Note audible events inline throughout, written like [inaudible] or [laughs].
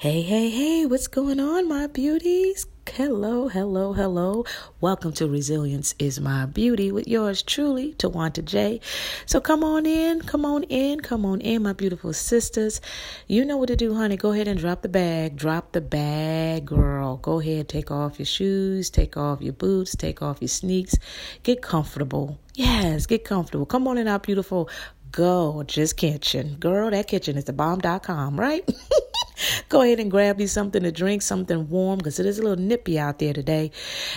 Hey, hey, hey, what's going on, my beauties? Hello, hello, hello. Welcome to Resilience is My Beauty with yours truly, Twonta J. So come on in, come on in, come on in, my beautiful sisters. You know what to do, honey. Go ahead and drop the bag. Drop the bag, girl. Go ahead, take off your shoes, take off your boots, take off your sneaks. Get comfortable. Yes, get comfortable. Come on in our beautiful gorgeous kitchen. Girl, that kitchen is the bomb.com, right? [laughs] Go ahead and grab you something to drink, something warm, because it is a little nippy out there today.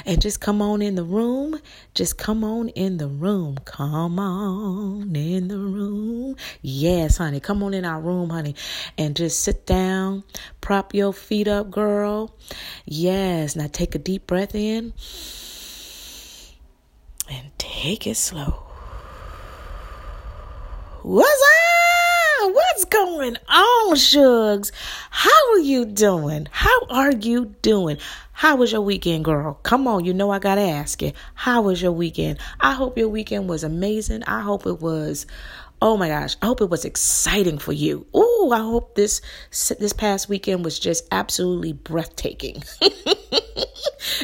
And just come on in the room. Just come on in the room. Come on in the room. Yes, honey. Come on in our room, honey. And just sit down. Prop your feet up, girl. Yes. Now take a deep breath in. And take it slow. What's up? What's going on, Shugs? How are you doing? How are you doing? How was your weekend, girl? Come on, you know I gotta ask you. How was your weekend? I hope your weekend was amazing. I hope it was Oh my gosh, I hope it was exciting for you. Oh, I hope this this past weekend was just absolutely breathtaking. [laughs]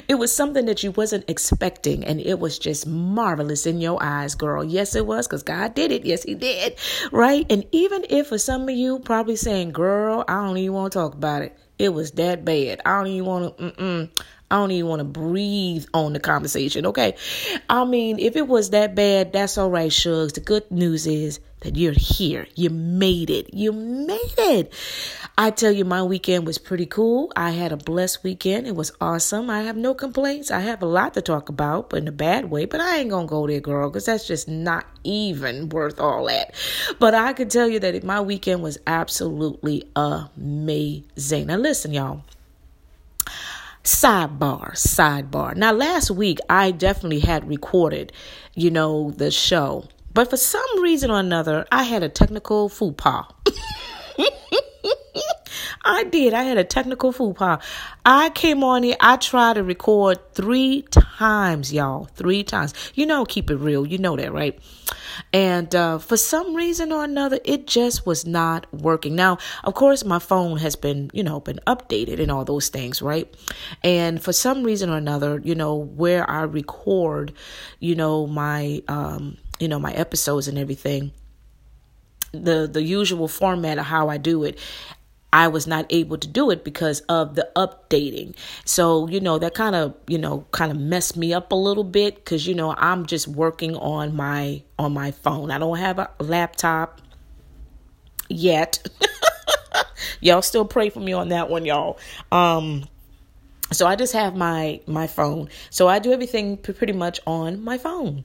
it was something that you wasn't expecting and it was just marvelous in your eyes, girl. Yes, it was cuz God did it. Yes, he did. Right? And even if for some of you probably saying, "Girl, I don't even want to talk about it." It was that bad. I don't even want to mm-mm. I don't even want to breathe on the conversation, okay? I mean, if it was that bad, that's all right, Shugs. The good news is that you're here. You made it. You made it. I tell you, my weekend was pretty cool. I had a blessed weekend. It was awesome. I have no complaints. I have a lot to talk about, but in a bad way. But I ain't going to go there, girl, because that's just not even worth all that. But I can tell you that my weekend was absolutely amazing. Now, listen, y'all. Sidebar, sidebar. Now, last week I definitely had recorded, you know, the show, but for some reason or another, I had a technical faux pas. [laughs] I did. I had a technical pas. I came on it. I tried to record three times, y'all. Three times. You know, keep it real. You know that, right? And uh, for some reason or another, it just was not working. Now, of course, my phone has been, you know, been updated and all those things, right? And for some reason or another, you know, where I record, you know, my, um, you know, my episodes and everything the the usual format of how I do it. I was not able to do it because of the updating. So, you know, that kind of, you know, kind of messed me up a little bit cuz you know, I'm just working on my on my phone. I don't have a laptop yet. [laughs] y'all still pray for me on that one, y'all. Um so I just have my my phone. So I do everything pretty much on my phone.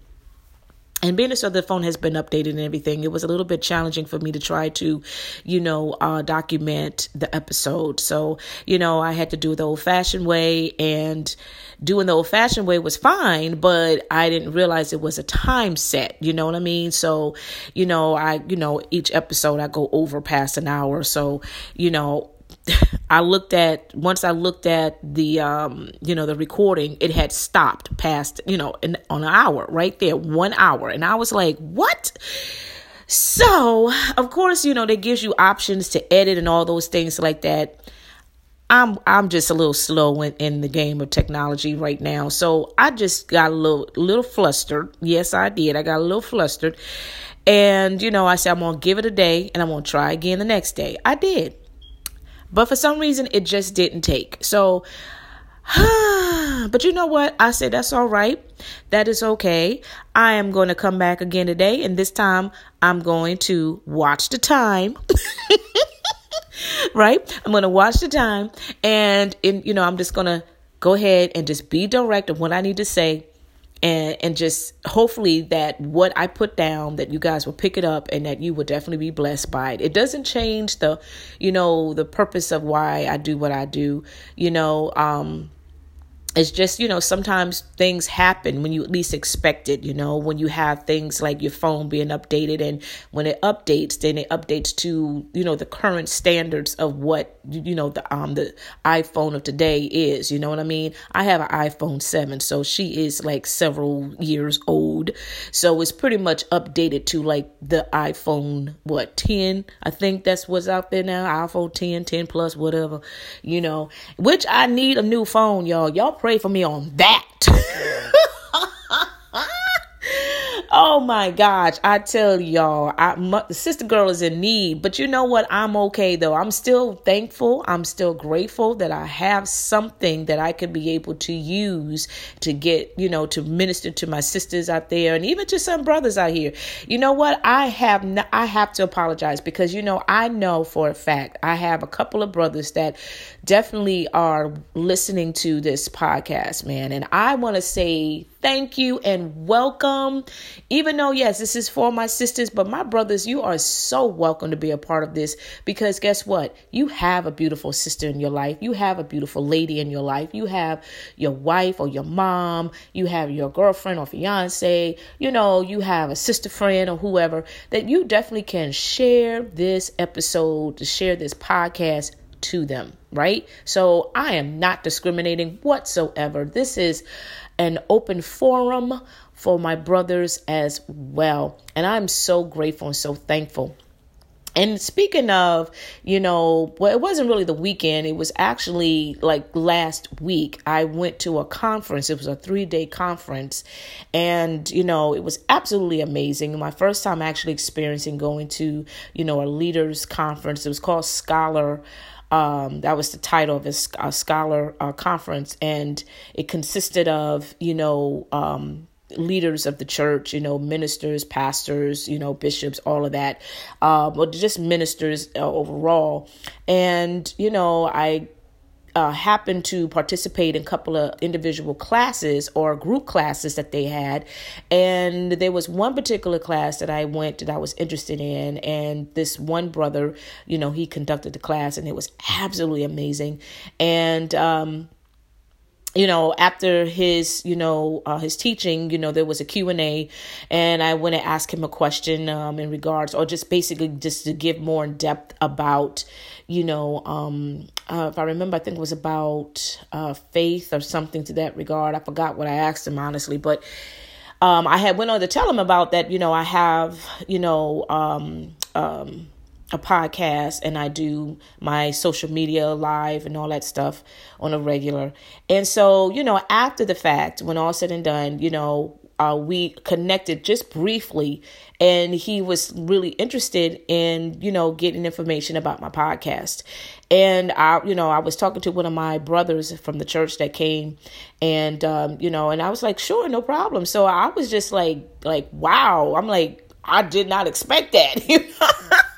And being so the phone has been updated and everything, it was a little bit challenging for me to try to, you know, uh, document the episode. So, you know, I had to do the old fashioned way and doing the old fashioned way was fine, but I didn't realize it was a time set. You know what I mean? So, you know, I, you know, each episode I go over past an hour. So, you know, I looked at once I looked at the um you know the recording it had stopped past you know an, on an hour right there one hour. And I was like what? So of course you know they gives you options to edit and all those things like that. I'm I'm just a little slow in, in the game of technology right now. So I just got a little little flustered. Yes I did. I got a little flustered. And you know I said I'm gonna give it a day and I'm gonna try again the next day. I did but for some reason, it just didn't take. So, [sighs] but you know what? I said, that's all right. That is okay. I am going to come back again today. And this time, I'm going to watch the time. [laughs] right? I'm going to watch the time. And, in, you know, I'm just going to go ahead and just be direct of what I need to say and and just hopefully that what I put down that you guys will pick it up and that you will definitely be blessed by it. It doesn't change the you know the purpose of why I do what I do. You know, um it's just you know sometimes things happen when you at least expect it you know when you have things like your phone being updated and when it updates then it updates to you know the current standards of what you know the um the iphone of today is you know what i mean? I have an iphone 7 so she is like several years old. So it's pretty much updated to like the iphone what 10 i think that's what's out there now iphone 10 10 plus whatever you know? Which i need a new phone y'all. Y'all pray for me on that. [laughs] Oh my gosh, I tell y'all, I, my, the sister girl is in need, but you know what? I'm okay though. I'm still thankful. I'm still grateful that I have something that I could be able to use to get, you know, to minister to my sisters out there and even to some brothers out here. You know what? I have I have to apologize because you know, I know for a fact I have a couple of brothers that definitely are listening to this podcast, man, and I want to say thank you and welcome. Even though, yes, this is for my sisters, but my brothers, you are so welcome to be a part of this because guess what? You have a beautiful sister in your life. You have a beautiful lady in your life. You have your wife or your mom. You have your girlfriend or fiance. You know, you have a sister friend or whoever that you definitely can share this episode, to share this podcast to them, right? So I am not discriminating whatsoever. This is an open forum for my brothers as well. And I'm so grateful and so thankful. And speaking of, you know, well, it wasn't really the weekend. It was actually like last week. I went to a conference. It was a three day conference. And, you know, it was absolutely amazing. My first time actually experiencing going to, you know, a leaders conference. It was called Scholar um, that was the title of a, a scholar uh, conference, and it consisted of you know um, leaders of the church, you know, ministers, pastors, you know, bishops, all of that, uh, but just ministers uh, overall. And you know, I uh, happened to participate in a couple of individual classes or group classes that they had. And there was one particular class that I went that I was interested in. And this one brother, you know, he conducted the class and it was absolutely amazing. And, um, you know after his you know uh, his teaching you know there was a q&a and i went and asked him a question um, in regards or just basically just to give more in depth about you know um, uh, if i remember i think it was about uh, faith or something to that regard. I forgot what i asked him honestly but um, i had went on to tell him about that you know i have you know um, um, a podcast and I do my social media live and all that stuff on a regular. And so, you know, after the fact, when all said and done, you know, uh, we connected just briefly and he was really interested in you know getting information about my podcast. And i you know i was talking to one of my brothers from the church that came and um, you know and i was like sure no problem. So i was just like like wow. I'm like i did not expect that [laughs]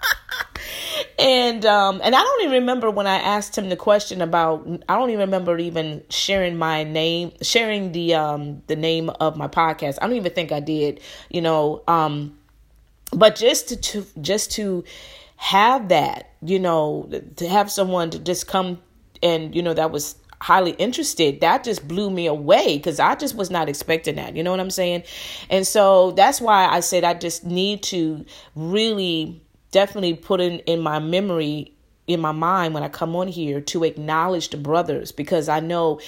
and um and I don't even remember when I asked him the question about I don't even remember even sharing my name sharing the um the name of my podcast. I don't even think I did, you know, um but just to, to just to have that, you know, to have someone to just come and you know that was highly interested that just blew me away because i just was not expecting that you know what i'm saying and so that's why i said i just need to really definitely put in, in my memory, in my mind when I come on here to acknowledge the brothers because I know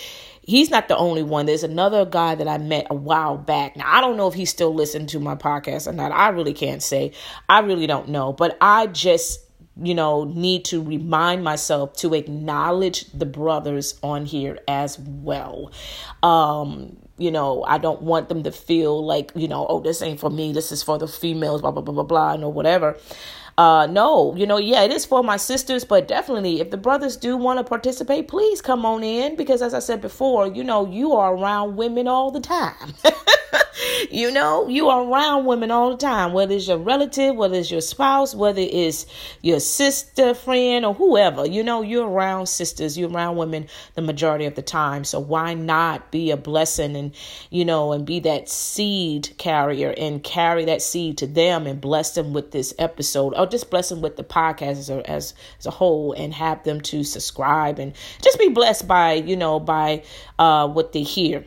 he's not the only one. There's another guy that I met a while back. Now, I don't know if he's still listening to my podcast or not. I really can't say. I really don't know. But I just, you know, need to remind myself to acknowledge the brothers on here as well. Um, you know, I don't want them to feel like, you know, oh, this ain't for me. This is for the females, blah, blah, blah, blah, blah, and or whatever uh, no, you know, yeah, it is for my sisters, but definitely if the brothers do want to participate, please come on in because, as I said before, you know, you are around women all the time. [laughs] [laughs] you know, you are around women all the time, whether it's your relative, whether it's your spouse, whether it's your sister, friend, or whoever. You know, you're around sisters, you're around women the majority of the time. So why not be a blessing and, you know, and be that seed carrier and carry that seed to them and bless them with this episode or just bless them with the podcast as a, as, as a whole and have them to subscribe and just be blessed by, you know, by uh, what they hear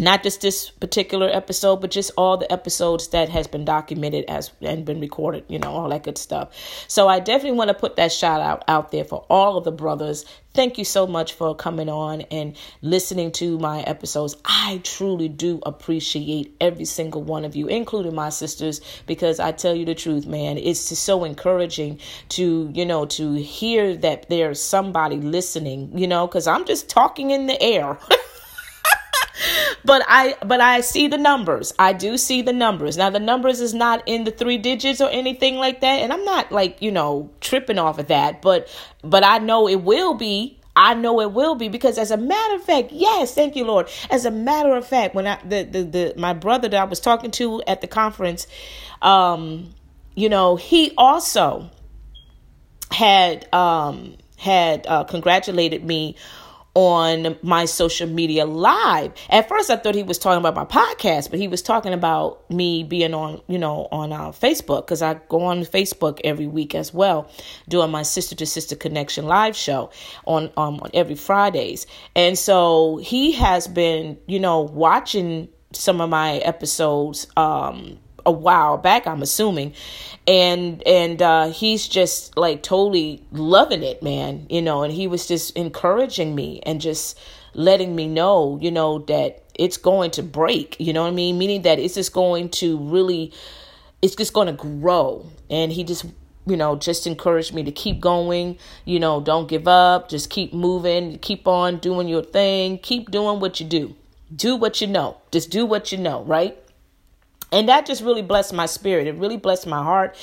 not just this particular episode but just all the episodes that has been documented as and been recorded you know all that good stuff. So i definitely want to put that shout out out there for all of the brothers. Thank you so much for coming on and listening to my episodes. I truly do appreciate every single one of you including my sisters because i tell you the truth man it's just so encouraging to you know to hear that there's somebody listening you know because i'm just talking in the air [laughs] [laughs] but I but I see the numbers. I do see the numbers. Now the numbers is not in the three digits or anything like that, and I'm not like, you know, tripping off of that, but but I know it will be I know it will be because as a matter of fact, yes, thank you, Lord. As a matter of fact, when I the the, the my brother that I was talking to at the conference, um, you know, he also had um had uh, congratulated me on my social media live. At first, I thought he was talking about my podcast, but he was talking about me being on, you know, on uh, Facebook because I go on Facebook every week as well, doing my sister to sister connection live show on um on every Fridays. And so he has been, you know, watching some of my episodes um a while back i'm assuming. And and uh he's just like totally loving it man you know and he was just encouraging me and just letting me know you know that it's going to break you know what i mean? Meaning that it's just going to really it's just going to grow. And he just you know just encouraged me to keep going you know don't give up just keep moving keep on doing your thing keep doing what you do. Do what you know. Just do what you know right and that just really blessed my spirit. It really blessed my heart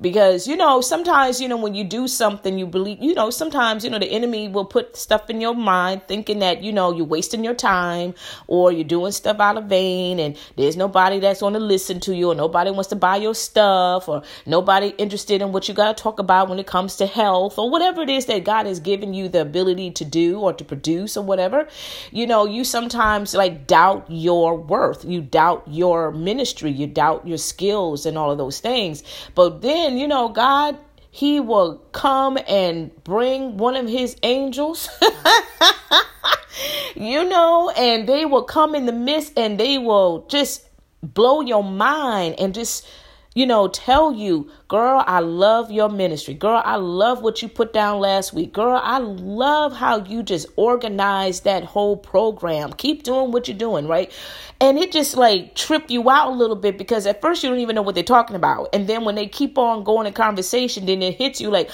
because you know sometimes you know when you do something you believe you know sometimes you know the enemy will put stuff in your mind thinking that you know you're wasting your time or you're doing stuff out of vain and there's nobody that's going to listen to you or nobody wants to buy your stuff or nobody interested in what you got to talk about when it comes to health or whatever it is that God has given you the ability to do or to produce or whatever. You know you sometimes like doubt your worth. You doubt your ministry. You doubt your skills and all of those things. But then then, you know, God, He will come and bring one of His angels, [laughs] you know, and they will come in the midst and they will just blow your mind and just you know, tell you, girl, I love your ministry. Girl, I love what you put down last week. Girl, I love how you just organized that whole program. Keep doing what you're doing, right? And it just like trip you out a little bit because at first you don't even know what they're talking about. And then when they keep on going in conversation, then it hits you like,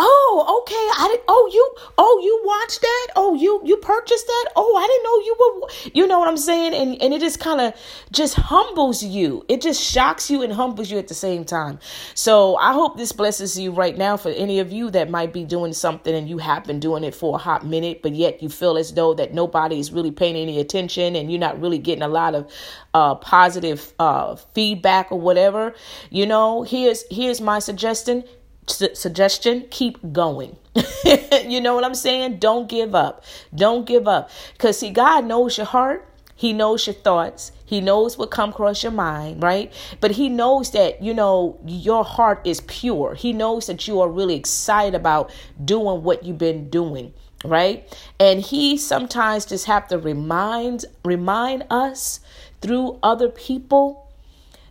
Oh, okay. I did. Oh, you. Oh, you watched that. Oh, you you purchased that. Oh, I didn't know you were. You know what I'm saying? And and it just kind of just humbles you. It just shocks you and humbles you at the same time. So I hope this blesses you right now. For any of you that might be doing something and you have been doing it for a hot minute, but yet you feel as though that nobody is really paying any attention and you're not really getting a lot of uh, positive uh, feedback or whatever. You know, here's here's my suggestion su- suggestion keep going [laughs] you know what i'm saying don't give up don't give up because see god knows your heart he knows your thoughts. He knows what come across your mind, right? But he knows that, you know, your heart is pure. He knows that you are really excited about doing what you've been doing, right? And he sometimes just have to remind remind us through other people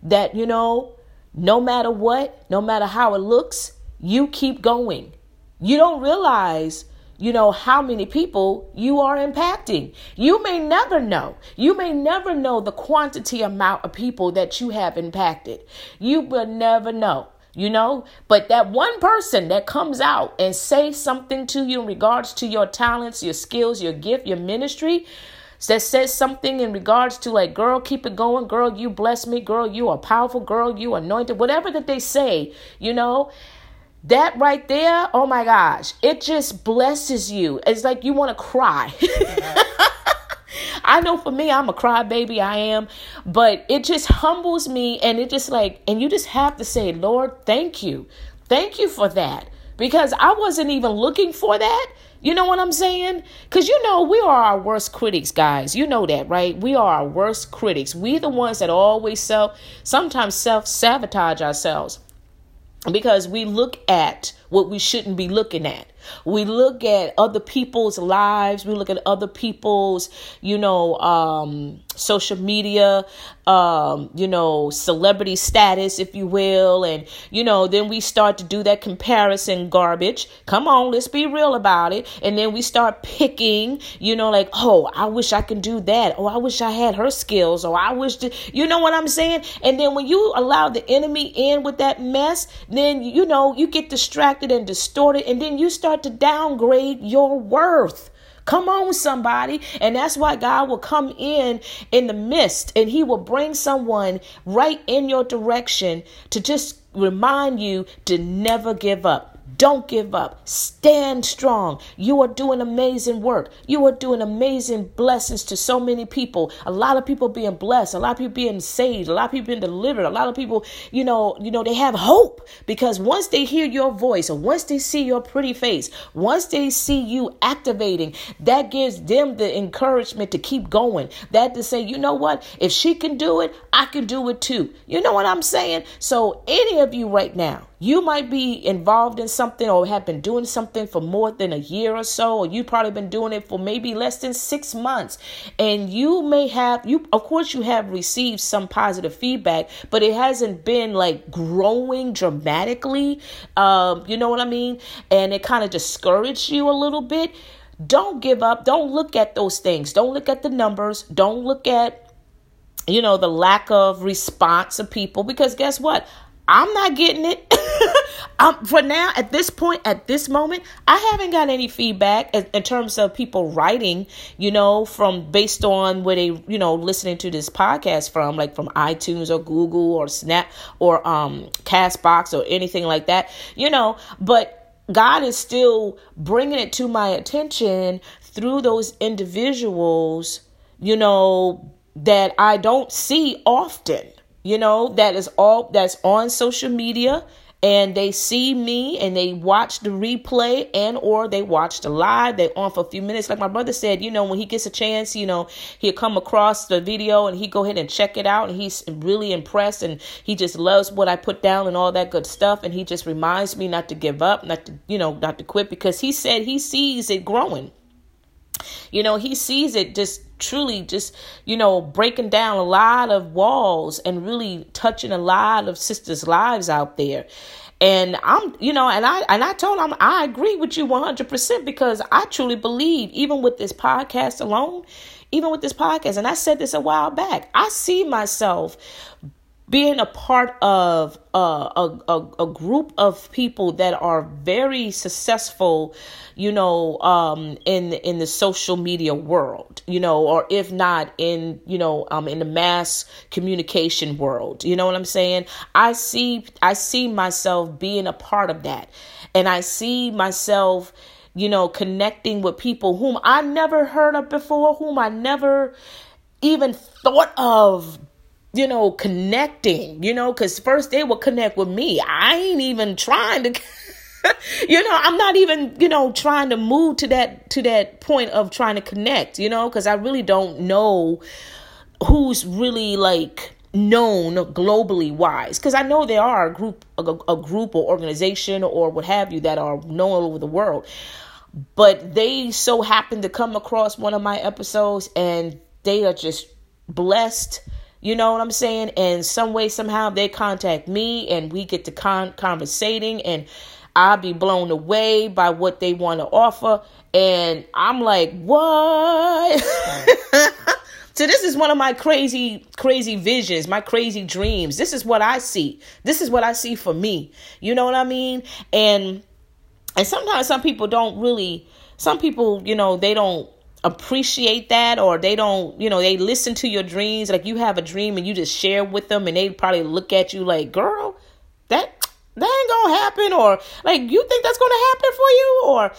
that, you know, no matter what, no matter how it looks, you keep going. You don't realize, you know, how many people you are impacting. You may never know. You may never know the quantity amount of people that you have impacted. You will never know you know but that one person that comes out and say something to you in regards to your talents your skills your gift your ministry that says something in regards to like girl keep it going girl you bless me girl you are powerful girl you anointed whatever that they say you know that right there, oh my gosh, it just blesses you. It's like you want to cry. [laughs] I know for me, I'm a crybaby, I am, but it just humbles me and it just like, and you just have to say, Lord, thank you. Thank you for that because I wasn't even looking for that. You know what I'm saying? Because you know, we are our worst critics, guys. You know that, right? We are our worst critics. We the ones that always self, sometimes self sabotage ourselves because we look at what we shouldn't be looking at. We look at other people's lives. We look at other people's, you know, um, social media, um, you know, celebrity status, if you will. And, you know, then we start to do that comparison garbage. Come on, let's be real about it. And then we start picking, you know, like, oh, I wish I could do that. Oh, I wish I had her skills. Or I wish, to, you know what I'm saying? And then when you allow the enemy in with that mess, then, you know, you get distracted and distorted. And then you start to downgrade your worth. Come on, somebody. And that's why God will come in in the midst and he will bring someone right in your direction to just remind you to never give up. Don't give up. Stand strong. You are doing amazing work. You are doing amazing blessings to so many people. A lot of people being blessed. A lot of people being saved. A lot of people being delivered. A lot of people, you know, you know, they have hope because once they hear your voice or once they see your pretty face, once they see you activating, that gives them the encouragement to keep going. That to say, you know what? If she can do it, I can do it too. You know what I'm saying? So any of you right now, you might be involved in something or have been doing something for more than a year or so, or you've probably been doing it for maybe less than six months. And you may have, you, of course, you have received some positive feedback, but it hasn't been like growing dramatically. Um, you know what I mean? And it kind of discouraged you a little bit. Don't give up. Don't look at those things. Don't look at the numbers. Don't look at you know the lack of response of people because guess what I'm not getting it. [laughs] um, for now, at this point, at this moment, I haven't got any feedback in, in, terms of people writing, you know, from based on where they, you know, listening to this podcast from, like from iTunes or Google or Snap or um Castbox or anything like that, you know. But God is still bringing it to my attention through those individuals, you know, that I don't see often you know, that is all that's on social media and they see me and they watch the replay and or they watch the live they on for a few minutes. Like my brother said you know when he gets a chance you know he'll come across the video and he go ahead and check it out and he's really impressed and he just loves what i put down and all that good stuff and he just reminds me not to give up not to you know not to quit because he said he sees it growing. You know, he sees it just truly just, you know, breaking down a lot of walls and really touching a lot of sisters' lives out there. And I'm, you know, and I and I told him I agree with you 100% because I truly believe even with this podcast alone, even with this podcast and I said this a while back, I see myself being a part of a, a, a, group of people that are very successful, you know, um, in in the social media world, you know, or if not in, you know, um, in the mass communication world, you know what I'm saying? I see I see myself being a part of that, and I see myself you know, connecting with people whom I never heard of before, whom I never even thought of you know, connecting, you know, because first they will connect with me. I ain't even trying to. [laughs] you know i'm not even you know trying to move to that to that point of trying to connect you know because i really don't know who's really like known globally wise because i know there are a group a, a, group or organization or what have you that are known all over the world but they so happen to come across one of my episodes and they are just blessed you know what I'm saying? And some way, somehow, they contact me and we get to con- conversating, and I'll be blown away by what they want to offer. And I'm like, what? [laughs] so, this is one of my crazy, crazy visions, my crazy dreams. This is what I see. This is what I see for me. You know what I mean? And and sometimes some people don't really some people, you know, they don't appreciate that or they don't you know they listen to your dreams. Like you have a dream and you just share with them and they probably look at you like girl that that ain't gonna happen or like you think that's gonna happen for you? Or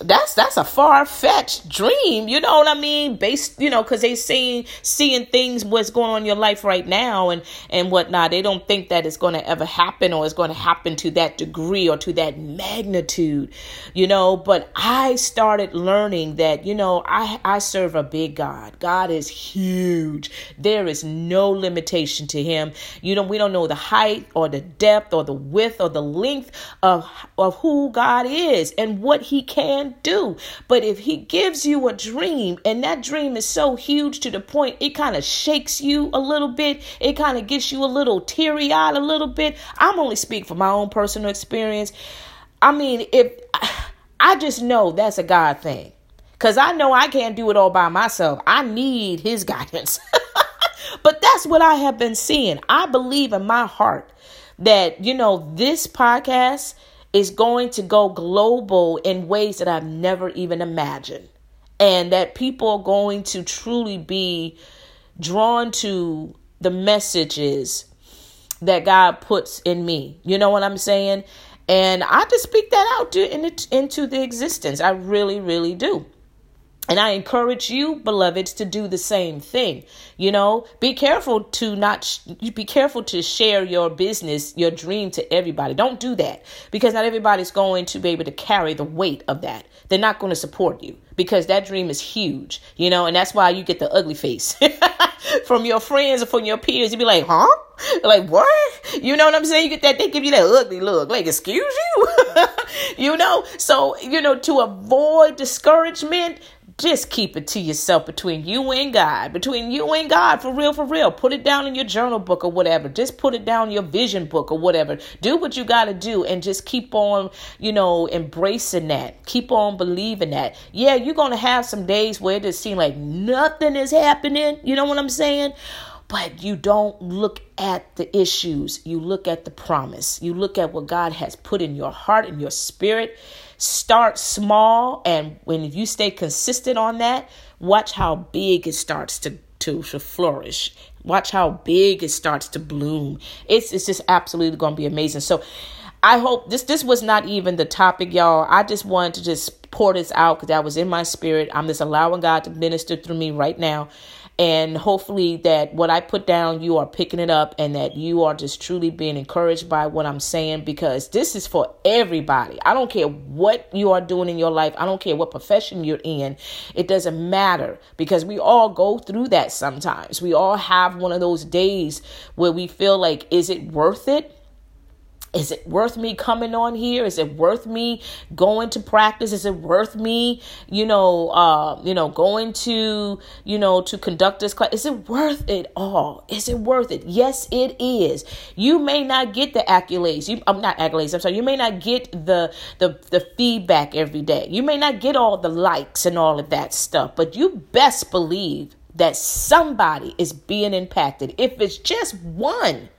that's that's a far fetched dream. You know what I mean? Based, you know, because they seeing seeing things what's going on in your life right now and and whatnot. They don't think that it's going to ever happen or it's going to happen to that degree or to that magnitude. You know, but I started learning that you know I I serve a big God. God is huge. There is no limitation to Him. You know, we don't know the height or the depth or the width or the length of of who God is and what He can do. But if he gives you a dream and that dream is so huge to the point it kind of shakes you a little bit, it kind of gets you a little teary eyed a little bit. I'm only speaking from my own personal experience. I mean, if [sighs] I just know that's a God thing. Cause I know I can't do it all by myself. I need his [laughs] guidance. but that's what I have been seeing. I believe in my heart that, you know, this podcast is going to go global in ways that I've never even imagined. And that people are going to truly be drawn to the messages that God puts in me. You know what I'm saying? And I just speak that out to, in into the existence. I really, really do. And I encourage you, beloveds, to do the same thing. You know, be careful to not, sh- be careful to share your business, your dream to everybody. Don't do that because not everybody's going to be able to carry the weight of that. They're not going to support you because that dream is huge, you know, and that's why you get the ugly face [laughs] from your friends or from your peers. You'd be like, huh? Like, what? You know what I'm saying? You get that, they give you that ugly look. Like, excuse you? [laughs] you know? So, you know, to avoid discouragement, just keep it to yourself between you and God. Between you and God, for real, for real. Put it down in your journal book or whatever. Just put it down in your vision book or whatever. Do what you got to do and just keep on, you know, embracing that. Keep on believing that. Yeah, you're going to have some days where it just seems like nothing is happening. You know what I'm saying? But you don't look at the issues. You look at the promise. You look at what God has put in your heart and your spirit Start small, and when you stay consistent on that, watch how big it starts to, to, to flourish. Watch how big it starts to bloom. It's, it's just absolutely going to be amazing. So, I hope this this was not even the topic, y'all. I just wanted to just pour this out because that was in my spirit. I'm just allowing God to minister through me right now and hopefully that what I put down, you are picking it up and that you are just truly being encouraged by what I'm saying because this is for everybody. I don't care what you are doing in your life, I don't care what profession you're in. It doesn't matter because we all go through that sometimes. We all have one of those days where we feel like, is it worth it? Is it worth me coming on here? Is it worth me going to practice? Is it worth me, you know, uh, you know, going to, you know, to conduct this class? Is it worth it all? Is it worth it? Yes, it is. You may not get the accolades. You, I'm not accolades. I'm sorry. You may not get the the the feedback every day. You may not get all the likes and all of that stuff. But you best believe that somebody is being impacted. If it's just one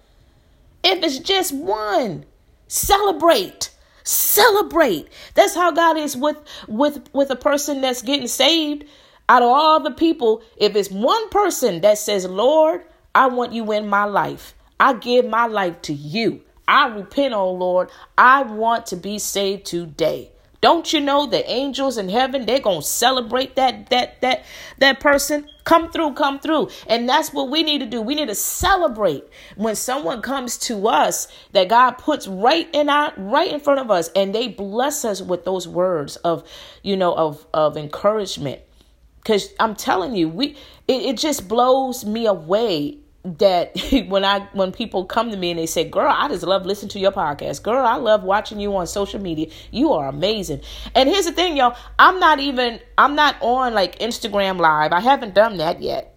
if it's just one, celebrate. Celebrate. That's how God is with with with a person that's getting saved. Out of all the people, if it's one person that says, "Lord, I want you in my life. I give my life to you. I repent, oh Lord. I want to be saved today." Don't you know the angels in heaven, they're going to celebrate that that that that person? Come through, come through. And that's what we need to do. We need to celebrate when someone comes to us that God puts right in our right in front of us and they bless us with those words of, you know, of of encouragement. Cuz I'm telling you, we it, it just blows me away that [laughs] when I when people come to me and they say, "Girl, I just love listening to your podcast. Girl, I love watching you on social media. You are amazing." And here's the thing, y'all. I'm not even I'm not on like Instagram live. I haven't done that yet.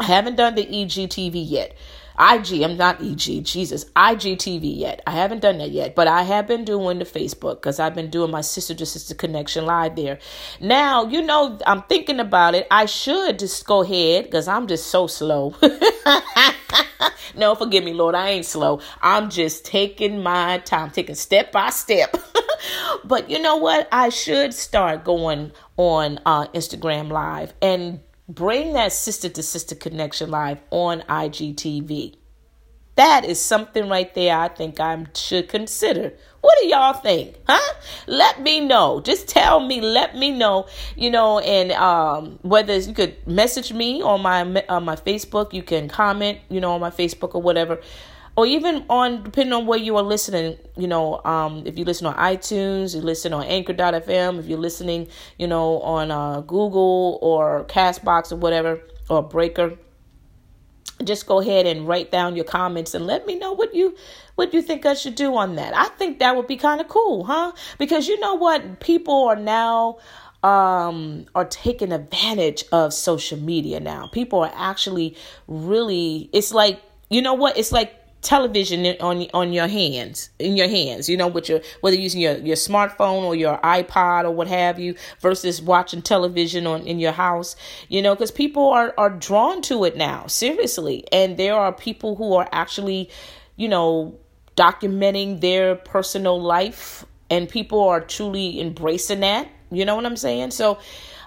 I haven't done the EGTV yet. IG, I'm not EG, Jesus, IGTV yet. I haven't done that yet, but I have been doing the Facebook because I've been doing my sister to sister connection live there. Now, you know, I'm thinking about it. I should just go ahead because I'm just so slow. [laughs] no, forgive me, Lord, I ain't slow. I'm just taking my time, taking step by step. [laughs] but you know what? I should start going on uh, Instagram Live and bring that sister to sister connection live on IGTV. That is something right there I think I should consider What do y'all think? Huh? Let me know. Just tell me. Let me know. You know, and um, whether you could message me on my on my Facebook, you can comment. You know, on my Facebook or whatever, or even on depending on where you are listening. You know, um, if you listen on iTunes, you listen on Anchor.fm. If you're listening, you know, on uh, Google or Castbox or whatever or Breaker just go ahead and write down your comments and let me know what you what you think I should do on that. I think that would be kind of cool, huh? Because you know what? People are now um are taking advantage of social media now. People are actually really it's like you know what? It's like television on on your hands in your hands you know with your whether using your your smartphone or your iPod or what have you versus watching television on in your house you know because people are are drawn to it now seriously. And there are people who are actually you know documenting their personal life and people are truly embracing that you know what I'm saying? So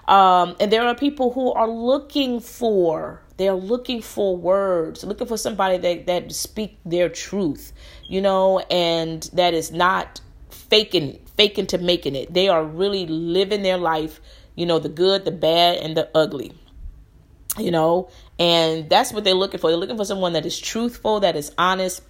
um and there are people who are looking for they're looking for words, looking for somebody that, that speak their truth, you know, and that is not faking, faking to making it. They are really living their life, you know, the good, the bad, and the ugly. You know, and that's what they're looking for. They're looking for someone that is truthful, that is honest,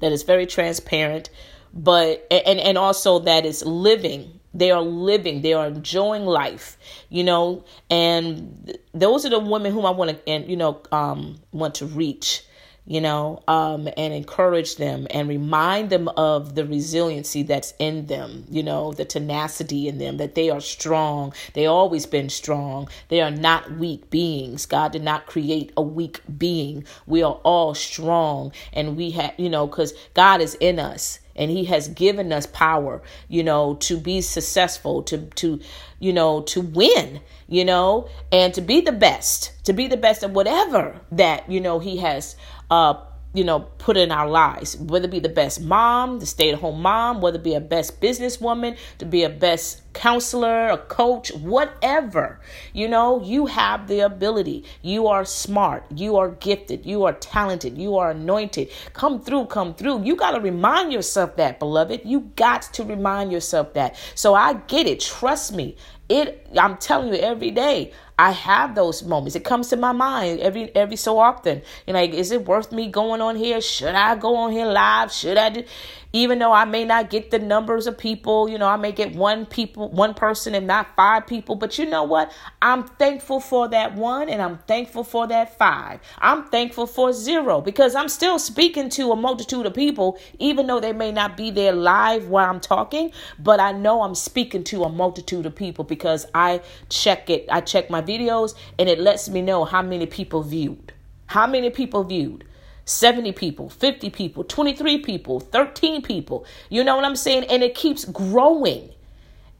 that is very transparent, but and and also that is living they are living. They are enjoying life you know? And those are the women whom i want to and you know um want to reach you know um and encourage them and remind them of the resiliency that's in them you know the tenacity in them that they are strong. They always been strong. They are not weak beings. God did not create a weak being. We are all strong and we have you know because god is in us and he has given us power you know to be successful to to you know to win you know and to be the best to be the best at whatever that you know he has uh you know, put in our lives, whether it be the best mom, the stay at home mom, whether it be a best businesswoman, to be a best counselor, a coach, whatever. You know, you have the ability. You are smart. You are gifted. You are talented. You are anointed. Come through, come through. You got to remind yourself that, beloved. You got to remind yourself that. So I get it. Trust me. It I'm telling you every day. I have those moments. It comes to my mind every every so often. And like, is it worth me going on here? Should I go on here live? Should I do? Even though I may not get the numbers of people, you know, I may get one people, one person, and not five people. But you know what? I'm thankful for that one, and I'm thankful for that five. I'm thankful for zero because I'm still speaking to a multitude of people, even though they may not be there live while I'm talking. But I know I'm speaking to a multitude of people because I check it. I check my videos and it lets me know how many people viewed. How many people viewed? 70 people, 50 people, 23 people, 13 people. You know what I'm saying? And it keeps growing.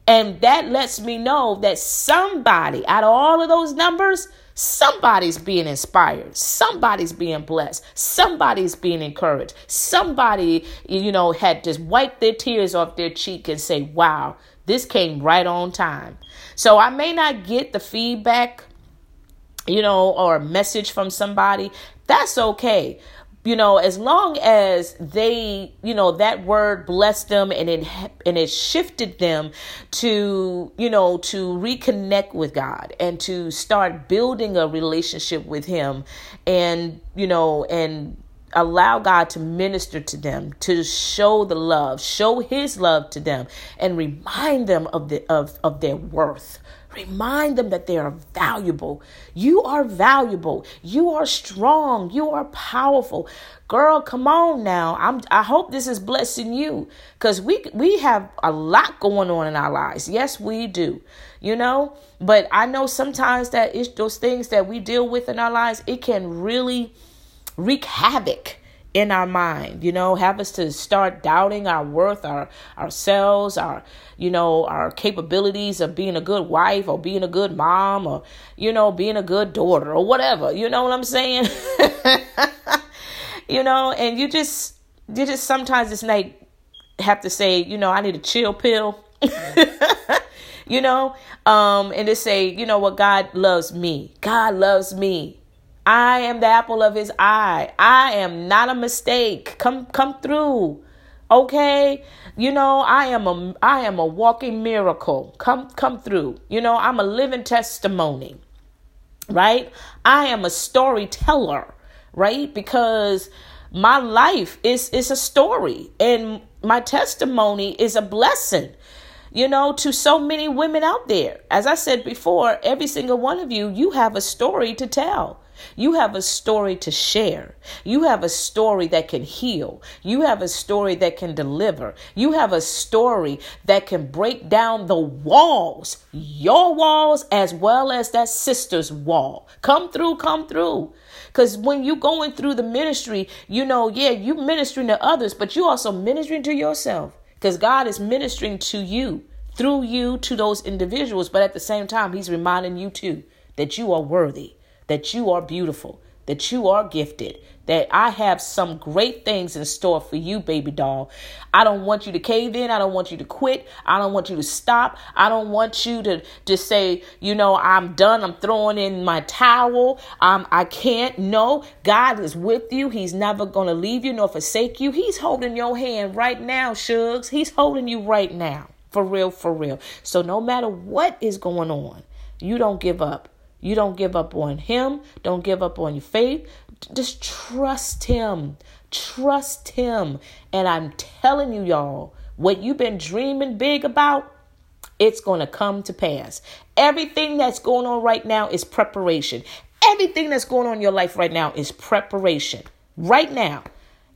And that lets me know that somebody, out of all of those numbers, somebody's being inspired. Somebody's being blessed. Somebody's being encouraged. Somebody, you know, had just wiped their tears off their cheek and say, wow, this came right on time. So I may not get the feedback, you know, or a message from somebody. That's okay you know as long as they you know that word blessed them and it and it shifted them to you know to reconnect with God and to start building a relationship with him and you know and allow God to minister to them, to show the love, show his love to them and remind them of the of, of their worth. Remind them that they are valuable. You are valuable. You are strong. You are powerful. Girl, come on now. I'm I hope this is blessing you cuz we we have a lot going on in our lives. Yes, we do. You know? But I know sometimes that it's those things that we deal with in our lives, it can really wreak havoc in our mind you know have us to start doubting our worth our ourselves our you know our capabilities of being a good wife or being a good mom or you know being a good daughter or whatever you know what i'm saying? [laughs] You know and you just you just sometimes it's like have to say you know i need a chill pill. [laughs] You know um and to say you know what god loves me. God loves me I am the apple of his eye. I am not a mistake. Come come through. Okay? You know, I am a I am a walking miracle. Come come through. You know, I'm a living testimony. Right? I am a storyteller, right? Because my life is is a story and my testimony is a blessing you know, to so many women out there. As I said before, every single one of you, you have a story to tell. You have a story to share. You have a story that can heal. You have a story that can deliver. You have a story that can break down the walls, your walls as well as that sister's wall. Come through, come through. Because when you're going through the ministry, you know, yeah, you ministering to others, but you also ministering to yourself. Because God is ministering to you through you to those individuals, but at the same time, He's reminding you too that you are worthy that you are beautiful, that you are gifted, that I have some great things in store for you, baby doll. I don't want you to cave in. I don't want you to quit. I don't want you to stop. I don't want you to just say, you know, I'm done. I'm throwing in my towel. Um, I can't. No, God is with you. He's never going to leave you nor forsake you. He's holding your hand right now, Shugs. He's holding you right now. For real, for real. So no matter what is going on, you don't give up. You don't give up on Him. Don't give up on your faith. Just trust Him. Trust Him. And I'm telling you, y'all, what you've been dreaming big about, it's going to come to pass. Everything that's going on right now is preparation. Everything that's going on in your life right now is preparation. Right now.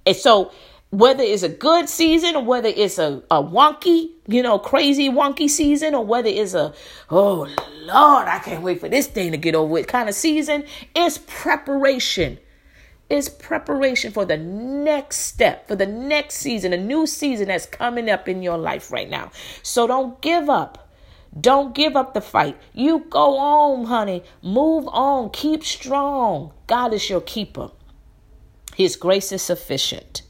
And so whether it's a good season or whether it's a, a wonky, you know, crazy wonky season or whether it's a, oh Lord, I can't wait for this thing to get over with kind of season, it's preparation. It's preparation for the next step, for the next season, a new season that's coming up in your life right now. So don't give up. Don't give up the fight. You go on, honey. Move on. Keep strong. God is your keeper. His grace is sufficient.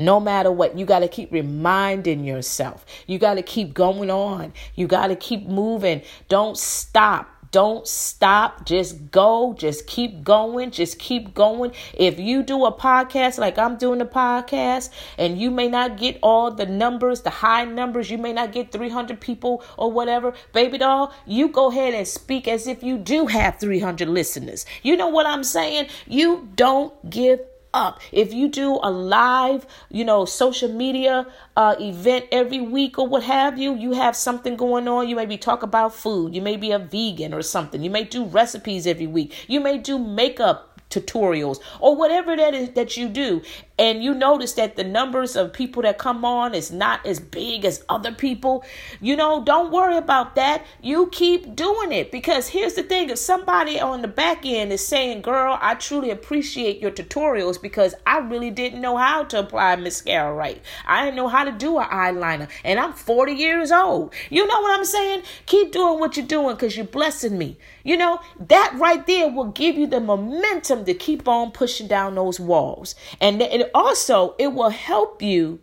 No matter what, you got to keep reminding yourself. You got to keep going on. You got to keep moving. Don't stop. Don't stop. Just go. Just keep going. Just keep going. If you do a podcast like I'm doing a podcast and you may not get all the numbers, the high numbers, you may not get 300 people or whatever, baby doll, you go ahead and speak as if you do have 300 listeners. You know what I'm saying? You don't give up. If you do a live, you know, social media uh, event every week or what have you, you have something going on. You maybe talk about food. You may be a vegan or something. You may do recipes every week. You may do makeup tutorials or whatever that is that you do. And you notice that the numbers of people that come on is not as big as other people. You know don't worry about that. You keep doing it. Because here's the thing if somebody on the back end is saying girl i truly appreciate your tutorials because i really didn't know how to apply mascara right. I didn't know how to do an eyeliner and i'm 40 years old. You know what i'm saying? Keep doing what you're doing because you're blessing me. You know, that right there will give you the momentum to keep on pushing down those walls. And it also it will help you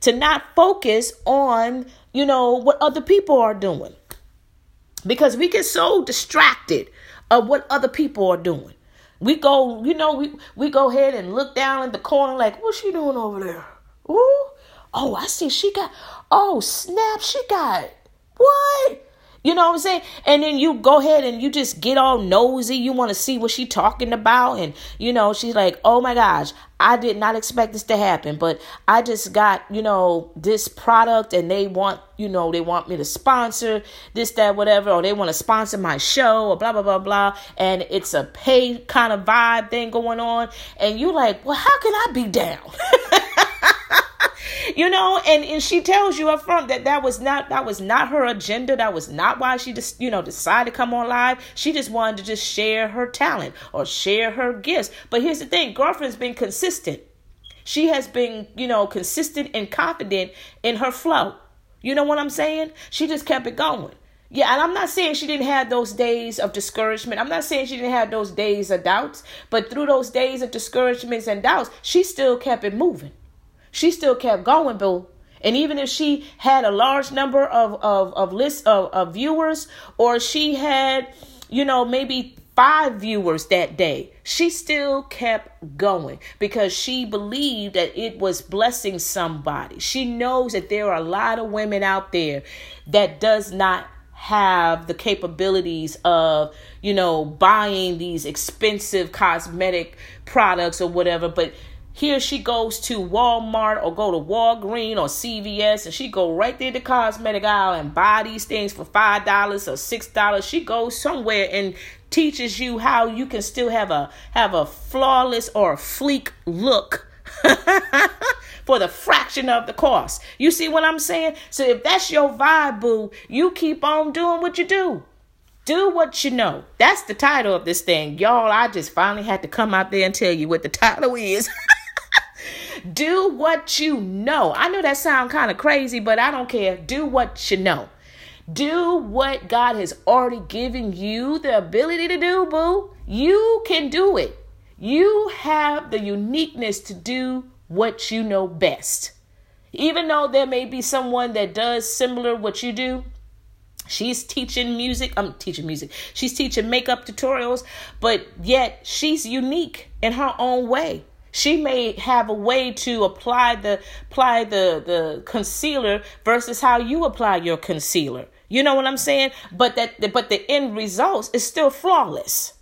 to not focus on, you know, what other people are doing. Because we get so distracted of what other people are doing. We go, you know, we, we go ahead and look down in the corner like, what's she doing over there? Ooh, oh, I see she got, oh, snap, she got, what? You know what I'm saying? And then you go ahead and you just get all nosy. You want to see what she talking about. And, you know, she's like, oh my gosh, I did not expect this to happen. But I just got, you know, this product and they want, you know, they want me to sponsor this, that, whatever. Or they want to sponsor my show or blah, blah, blah, blah. And it's a pay kind of vibe thing going on. And you're like, well, how can I be down? [laughs] you know and, and she tells you up front that that was not that was not her agenda. That was not why she just you know decided to come on live. She just wanted to just share her talent or share her gifts. But here's the thing girlfriend's been consistent. She has been you know consistent and confident in her flow. You know what i'm saying? She just kept it going. Yeah, and I'm not saying she didn't have those days of discouragement. I'm not saying she didn't have those days of doubts, but through those days of discouragements and doubts, she still kept it moving she still kept going, boo. And even if she had a large number of of of list of, of viewers, or she had, you know, maybe five viewers that day, she still kept going because she believed that it was blessing somebody. She knows that there are a lot of women out there that does not have the capabilities of, you know, buying these expensive cosmetic products or whatever, but here she goes to Walmart or go to Walgreens or CVS and she go right there to cosmetic aisle and buy these things for five dollars or six dollars. She goes somewhere and teaches you how you can still have a have a flawless or a fleek look [laughs] for the fraction of the cost. You see what I'm saying? So if that's your vibe, boo, you keep on doing what you do. Do what you know. That's the title of this thing. Y'all, I just finally had to come out there and tell you what the title is. [laughs] Do what you know. I know that sounds kind of crazy, but I don't care. Do what you know. Do what God has already given you the ability to do, boo. You can do it. You have the uniqueness to do what you know best. Even though there may be someone that does similar what you do, She's teaching music. I'm teaching music. She's teaching makeup tutorials, but yet she's unique in her own way. She may have a way to apply the apply the the concealer versus how you apply your concealer. You know what I'm saying? But that but the end results is still flawless.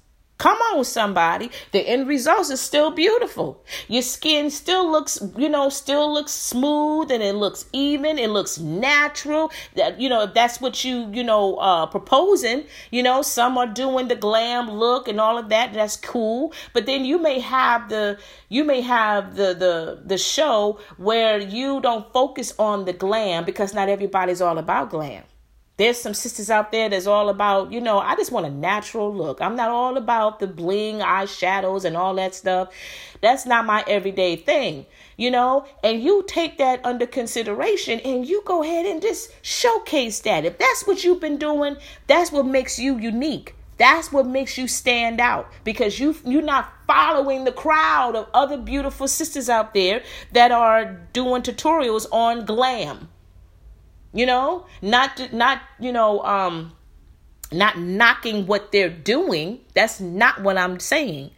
Come on, somebody. The end result is still beautiful. Your skin still looks, you know, still looks smooth and it looks even. It looks natural. That you know, if that's what you, you know, uh proposing, you know, some are doing the glam look and all of that. That's cool. But then you may have the you may have the the the show where you don't focus on the glam because not everybody's all about glam. There's some sisters out there that's all about, you know, I just want a natural look. I'm not all about the bling, eyeshadows, and all that stuff. That's not my everyday thing, you know? And you take that under consideration and you go ahead and just showcase that. If that's what you've been doing, that's what makes you unique. That's what makes you stand out because you you're not following the crowd of other beautiful sisters out there that are doing tutorials on glam you know? Not not you know um not knocking what they're doing. That's not what i'm saying.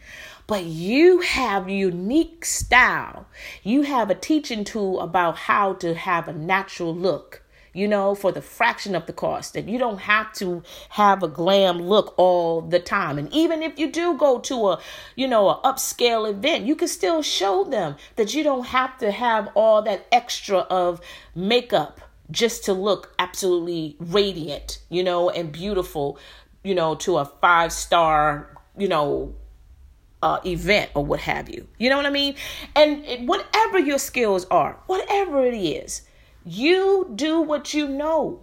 But you have unique style. You have a teaching tool about how to have a natural look you know, for the fraction of the cost. That you don't have to have a glam look all the time. And even if you do go to a, you know, a upscale event, you can still show them that you don't have to have all that extra of makeup just to look absolutely radiant, you know, and beautiful, you know, to a five star, you know, uh, event or what have you. You know what I mean? And it, whatever your skills are, whatever it is, you do what you know.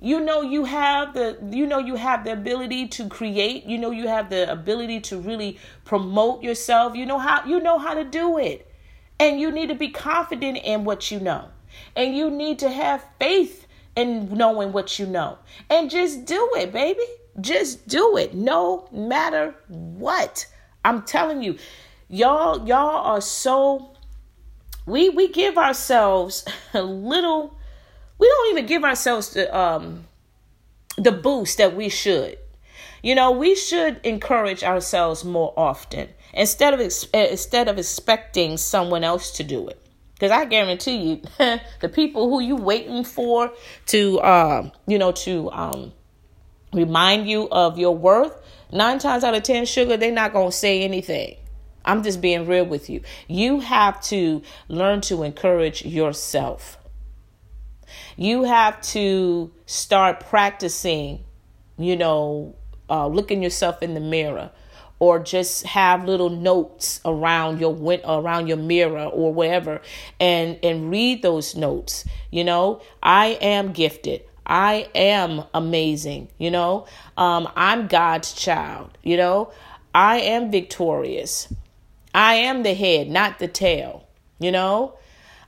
You know you have the you know you have the ability to create, you know you have the ability to really promote yourself. You know how you know how to do it. And you need to be confident in what you know. And you need to have faith in knowing what you know. And just do it, baby. Just do it no matter what. I'm telling you, y'all y'all are so we we give ourselves [laughs] a little we don't even give ourselves the um the boost that we should. You know, we should encourage ourselves more often instead of ex instead of expecting someone else to do it. Because I guarantee you, [laughs] the people who you waiting for to, uh, you know, to um, remind you of your worth, nine times out of ten, sugar, they're not gonna say anything. I'm just being real with you. You have to learn to encourage yourself. You have to start practicing, you know, uh, looking yourself in the mirror or just have little notes around your around your mirror or wherever and and read those notes you know? I am gifted. I am amazing you know? Um, i'm god's child you know? I am victorious. I am the head not the tail you know?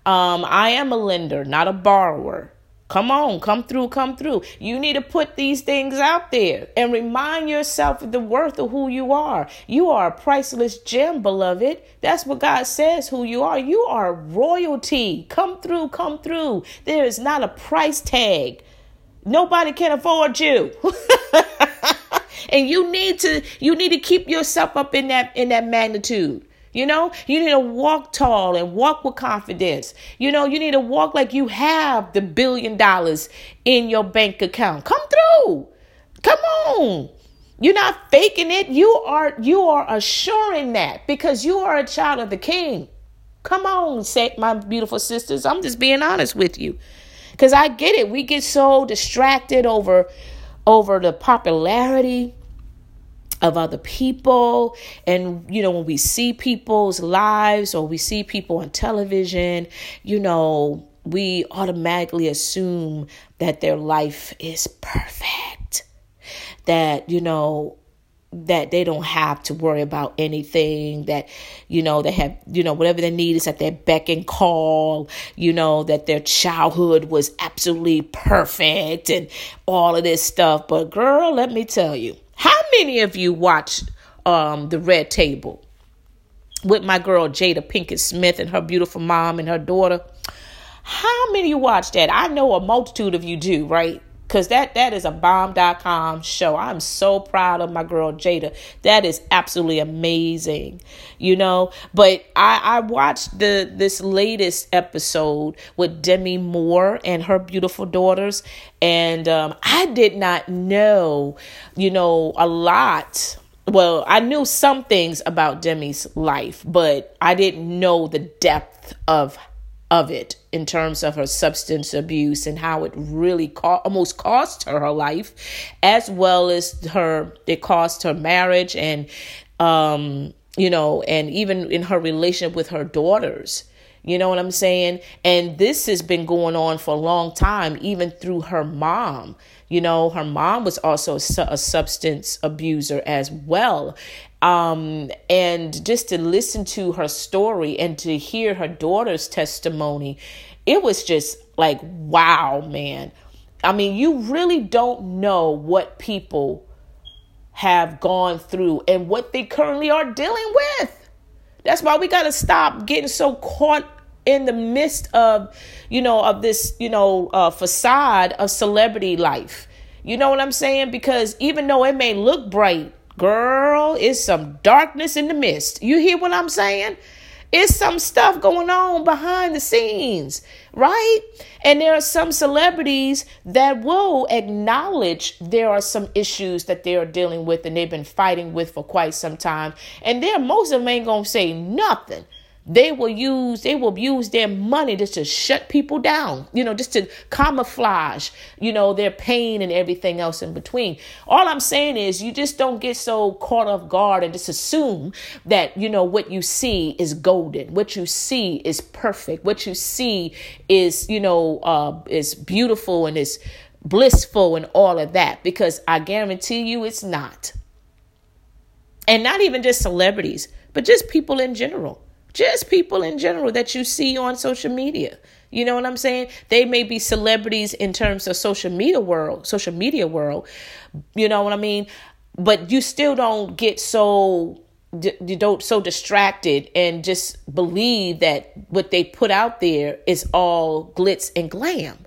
Um, i am a lender not a borrower Come on, come through, come through. You need to put these things out there and remind yourself of the worth of who you are. You are a priceless gem, beloved. That's what God says who you are. You are royalty. Come through, come through. There is not a price tag. Nobody can afford you. [laughs] And you need to you need to keep yourself up in that in that magnitude. You know, you need to walk tall and walk with confidence. You know, you need to walk like you have the billion dollars in your bank account. Come through. Come on. You're not faking it. You are you are assuring that because you are a child of the king. Come on, say my beautiful sisters. I'm just being honest with you. Cuz I get it. We get so distracted over over the popularity of other people. And you know when we see people's lives or we see people on television you know we automatically assume that their life is perfect that you know that they don't have to worry about anything that you know they have you know whatever they need is at their beck and call you know that their childhood was absolutely perfect and all of this stuff. But girl let me tell you how many of you watch um the red table? With my girl jada pinkett smith and her beautiful mom and her daughter. How many watch that? I know a multitude of you do right because that that is a bomb.com show. I'm so proud of my girl jada. That is absolutely amazing you know? But i i watched the this latest episode with demi moore and her beautiful daughters and um, i did not know you know a lot. Well, I knew some things about Demi's life, but I didn't know the depth of of it in terms of her substance abuse and how it really co- almost cost her her life as well as her it cost her marriage and um you know and even in her relationship with her daughters. You know what i'm saying? And this has been going on for a long time even through her mom. You know her mom was also a substance abuser as well um, and just to listen to her story and to hear her daughter's testimony, it was just like, wow, man. I mean, you really don't know what people have gone through and what they currently are dealing with. That's why we got to stop getting so caught in the midst of, you know, of this, you know, uh, facade of celebrity life. You know what I'm saying? Because even though it may look bright Girl, it's some darkness in the mist. You hear what I'm saying? It's some stuff going on behind the scenes, right? And there are some celebrities that will acknowledge there are some issues that they are dealing with and they've been fighting with for quite some time. And there, most of them ain't gonna say nothing they will use they will use their money just to shut people down you know just to camouflage you know their pain and everything else in between. All i'm saying is you just don't get so caught off guard and just assume that you know what you see is golden what you see is perfect what you see is you know uh is beautiful and is blissful and all of that because i guarantee you it's not. And not even just celebrities but just people in general just people in general that you see on social media. You know what I'm saying? They may be celebrities in terms of social media world, social media world. You know what I mean? But you still don't get so you don't so distracted and just believe that what they put out there is all glitz and glam.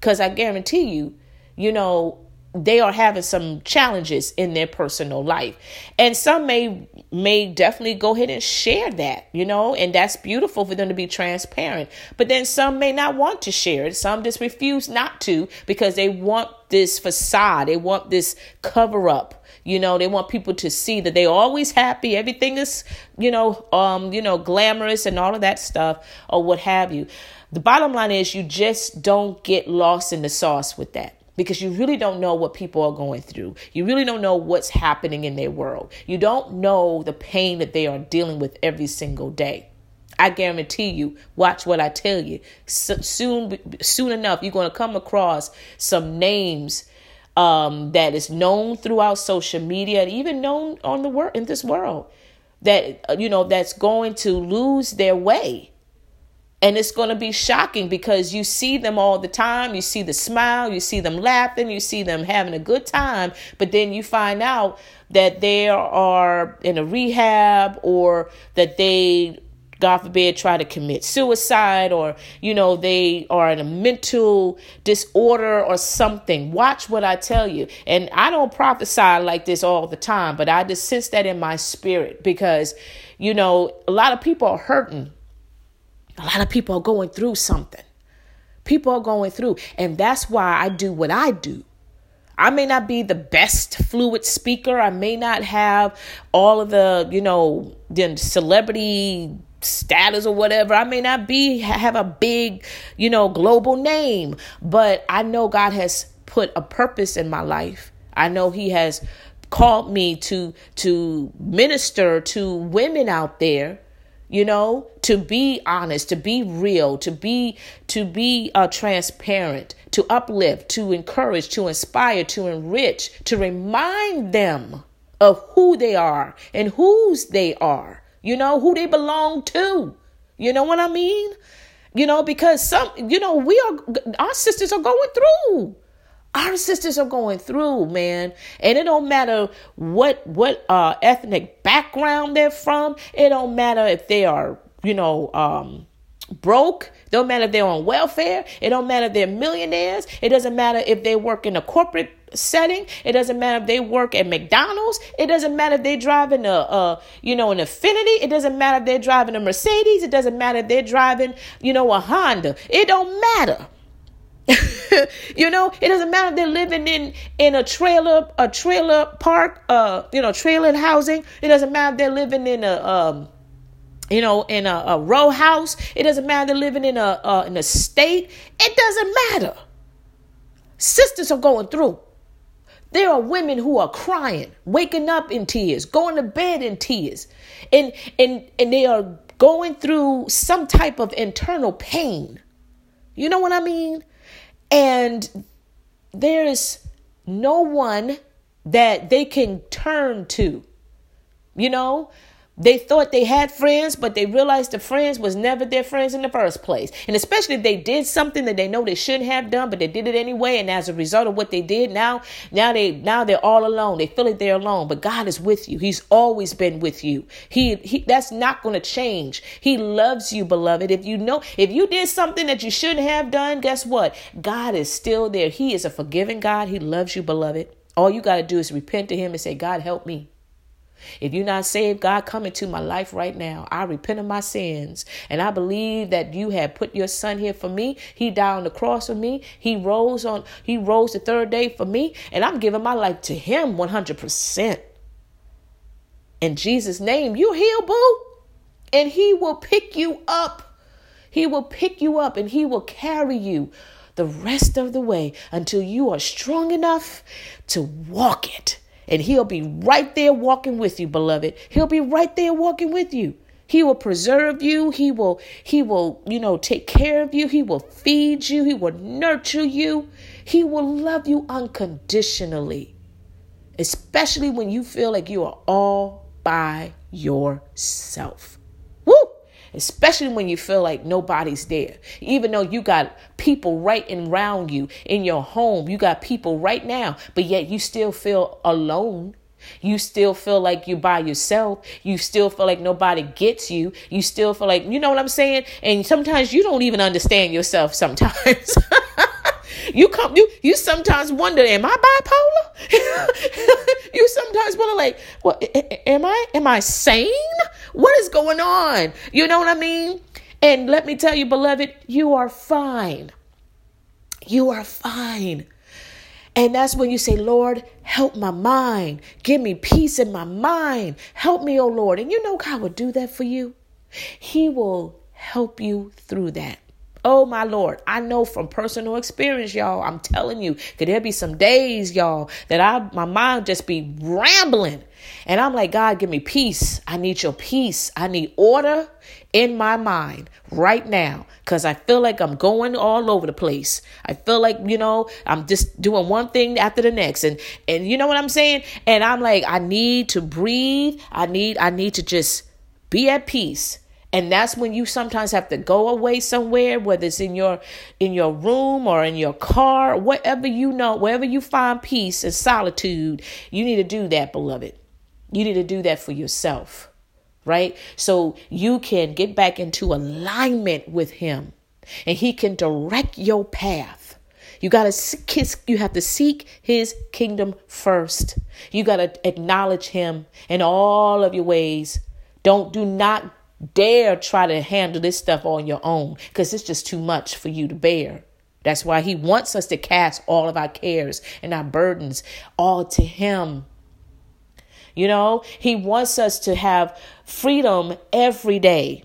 Cuz I guarantee you, you know, they are having some challenges in their personal life and some may may definitely go ahead and share that you know and that's beautiful for them to be transparent. But then some may not want to share it. Some just refuse not to because they want this facade. They want this cover up. You know they want people to see that they're always happy. Everything is you know um you know glamorous and all of that stuff or what have you. The bottom line is you just don't get lost in the sauce with that because you really don't know what people are going through. You really don't know what's happening in their world. You don't know the pain that they are dealing with every single day. I guarantee you, watch what I tell you. So, soon, soon enough, you're going to come across some names um, that is known throughout social media and even known on the world in this world that uh, you know that's going to lose their way and it's going to be shocking because you see them all the time. You see the smile, you see them laughing, you see them having a good time. But then you find out that they are in a rehab or that they God forbid, try to commit suicide or, you know, they are in a mental disorder or something. Watch what I tell you. And I don't prophesy like this all the time, but I just sense that in my spirit because, you know, a lot of people are hurting. A lot of people are going through something. People are going through. And that's why I do what I do. I may not be the best fluid speaker. I may not have all of the, you know, the celebrity status or whatever. I may not be have a big, you know, global name, but I know God has put a purpose in my life. I know he has called me to to minister to women out there you know to be honest to be real to be to be uh, transparent to uplift to encourage to inspire to enrich to remind them of who they are and whose they are you know, who they belong to. You know what I mean? You know, because some, you know, we are, our sisters are going through. Our sisters are going through, man. And it don't matter what, what, uh, ethnic background they're from. It don't matter if they are, you know, um, broke. Don't matter if they're on welfare. It don't matter if they're millionaires. It doesn't matter if they work in a corporate setting. It doesn't matter if they work at McDonald's. It doesn't matter if they're driving a, a, you know, an Infiniti. It doesn't matter if they're driving a Mercedes. It doesn't matter if they're driving, you know, a Honda. It don't matter. [laughs] you know, it doesn't matter if they're living in in a trailer, a trailer park, uh, you know, trailer housing. It doesn't matter if they're living in a um you know, in a, a row house. It doesn't matter they're living in a uh, in a state. It doesn't matter. Sisters are going through. There are women who are crying, waking up in tears, going to bed in tears, and and and they are going through some type of internal pain. You know what I mean? And there is no one that they can turn to. You know, they thought they had friends, but they realized the friends was never their friends in the first place. And especially if they did something that they know they shouldn't have done, but they did it anyway. And as a result of what they did, now, now they, now they're all alone. They feel like they're alone, but God is with you. He's always been with you. He, he that's not going to change. He loves you, beloved. If you know, if you did something that you shouldn't have done, guess what? God is still there. He is a forgiving God. He loves you, beloved. All you got to do is repent to Him and say, God, help me. If you're not saved, God, come into my life right now. I repent of my sins. And I believe that you have put your son here for me. He died on the cross for me. He rose on, he rose the third day for me. And I'm giving my life to him 100%. In Jesus' name, you heal, boo. And he will pick you up. He will pick you up and he will carry you the rest of the way until you are strong enough to walk it and he'll be right there walking with you, beloved. He'll be right there walking with you. He will preserve you. He will, he will, you know, take care of you. He will feed you. He will nurture you. He will love you unconditionally, especially when you feel like you are all by yourself especially when you feel like nobody's there. Even though you got people right and around you in your home, you got people right now, but yet you still feel alone. You still feel like you're by yourself. You still feel like nobody gets you. You still feel like, you know what I'm saying? And sometimes you don't even understand yourself sometimes. [laughs] You come you you sometimes wonder, am I bipolar? [laughs] you sometimes wonder like, well, am I am I sane? What is going on? You know what I mean? And let me tell you, beloved, you are fine. You are fine. And that's when you say, Lord, help my mind. Give me peace in my mind. Help me, oh Lord. And you know God will do that for you. He will help you through that. Oh my Lord, I know from personal experience, y'all. I'm telling you, could there be some days, y'all, that I my mind just be rambling. And I'm like, God, give me peace. I need your peace. I need order in my mind right now because I feel like I'm going all over the place. I feel like, you know, I'm just doing one thing after the next. And and you know what I'm saying? And I'm like, I need to breathe. I need I need to just be at peace and that's when you sometimes have to go away somewhere whether it's in your in your room or in your car whatever you know wherever you find peace and solitude you need to do that beloved you need to do that for yourself right? So you can get back into alignment with him and he can direct your path. You got to you have to seek his kingdom first. You got to acknowledge him in all of your ways. Don't do not dare try to handle this stuff on your own because it's just too much for you to bear. That's why he wants us to cast all of our cares and our burdens all to him. You know, he wants us to have freedom every day,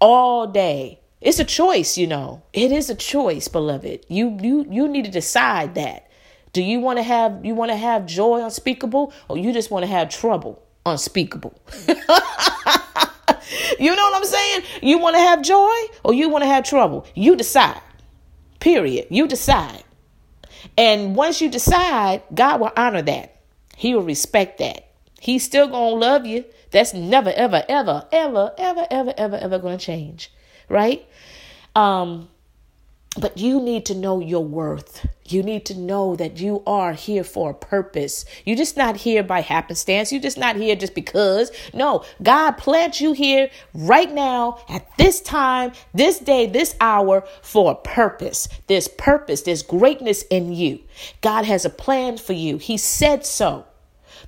all day. It's a choice, you know. It is a choice, beloved. You you you need to decide that. Do you want to have you want to have joy unspeakable or you just want to have trouble unspeakable? [laughs] [laughs] you know what I'm saying? You want to have joy or you want to have trouble? You decide. Period. You decide. And once you decide, God will honor that. He will respect that. He's still going to love you. That's never, ever, ever, ever, ever, ever, ever, ever going to change. Right? Um, but you need to know your worth. You need to know that you are here for a purpose. You're just not here by happenstance. You're just not here just because. No, God plants you here right now at this time, this day, this hour for a purpose. There's purpose, there's greatness in you. God has a plan for you. He said so.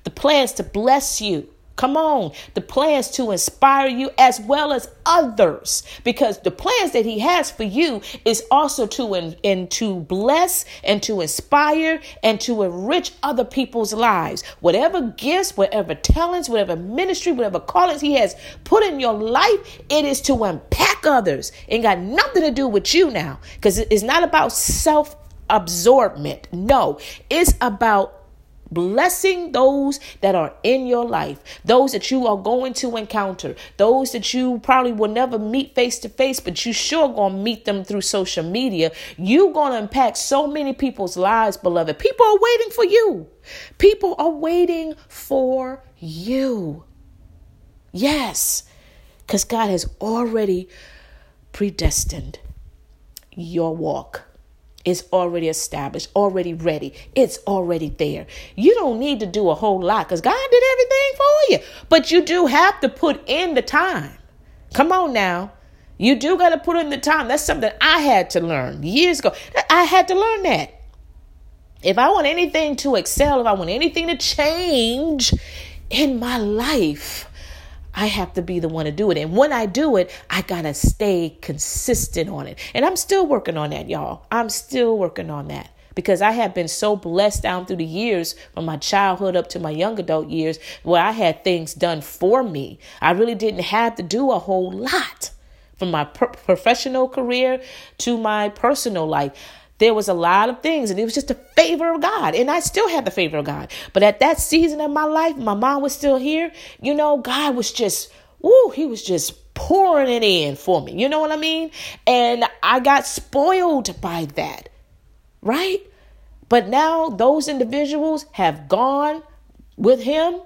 The plans to bless you Come on, the plans to inspire you as well as others, because the plans that He has for you is also to in, in to bless and to inspire and to enrich other people's lives. Whatever gifts, whatever talents, whatever ministry, whatever callings He has put in your life, it is to unpack others. It got nothing to do with you now, because it's not about self absorbment. No, it's about blessing those that are in your life, those that you are going to encounter, those that you probably will never meet face to face, but you sure gonna meet them through social media. You gonna impact so many people's lives, beloved. People are waiting for you. People are waiting for you. Yes, because God has already predestined your walk is already established, already ready. It's already there. You don't need to do a whole lot because God did everything for you. But you do have to put in the time. Come on now. You do got to put in the time. That's something I had to learn years ago. I had to learn that. If I want anything to excel, if I want anything to change in my life, I have to be the one to do it. And when I do it, I got to stay consistent on it. And I'm still working on that, y'all. I'm still working on that because I have been so blessed down through the years from my childhood up to my young adult years where I had things done for me. I really didn't have to do a whole lot from my pro- professional career to my personal life there was a lot of things and it was just the favor of God. And I still had the favor of God. But at that season of my life, my mom was still here. You know, God was just, woo, he was just pouring it in for me. You know what I mean? And I got spoiled by that. Right? But now those individuals have gone with him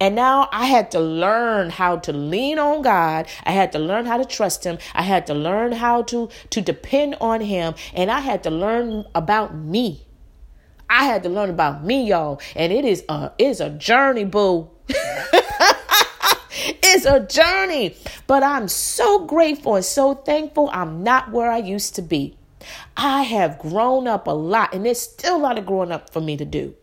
and now I had to learn how to lean on God. I had to learn how to trust him. I had to learn how to to depend on him and I had to learn about me. I had to learn about me, y'all, and it is a it's a journey, boo. [laughs] it's a journey, but I'm so grateful and so thankful I'm not where I used to be. I have grown up a lot and there's still a lot of growing up for me to do.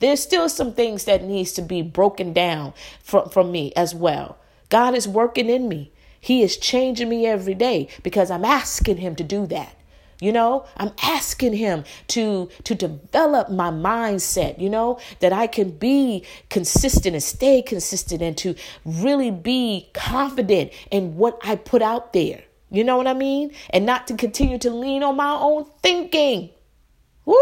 There's still some things that needs to be broken down from, from me as well. God is working in me. He is changing me every day because I'm asking him to do that. You know, I'm asking him to to develop my mindset, you know, that I can be consistent and stay consistent and to really be confident in what I put out there. You know what I mean? And not to continue to lean on my own thinking. Woo!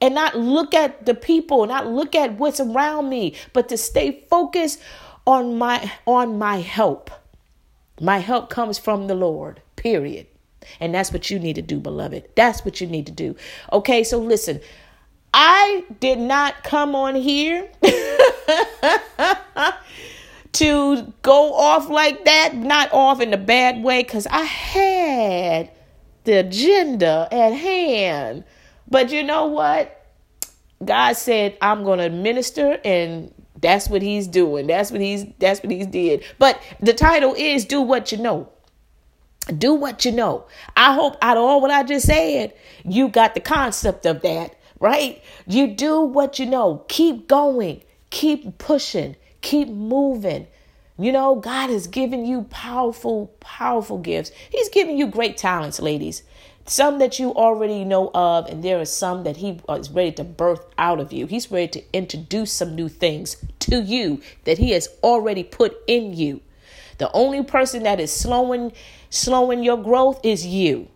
And not look at the people, not look at what's around me, but to stay focused on my on my help. My help comes from the Lord. Period. And that's what you need to do, beloved. That's what you need to do. Okay, so listen. I did not come on here [laughs] to go off like that, not off in a bad way, because I had the agenda at hand. But you know what? God said, I'm going to minister and That's what he's doing. That's what he's that's what he's did. But the title is do what you know. Do what you know. I hope out of all what I just said, you got the concept of that, right? You do what you know. Keep going. Keep pushing. Keep moving. You know, God has given you powerful, powerful gifts. He's given you great talents, ladies. Some that you already know of, and there are some that He is ready to birth out of you. He's ready to introduce some new things to you that He has already put in you. The only person that is slowing slowing your growth is you.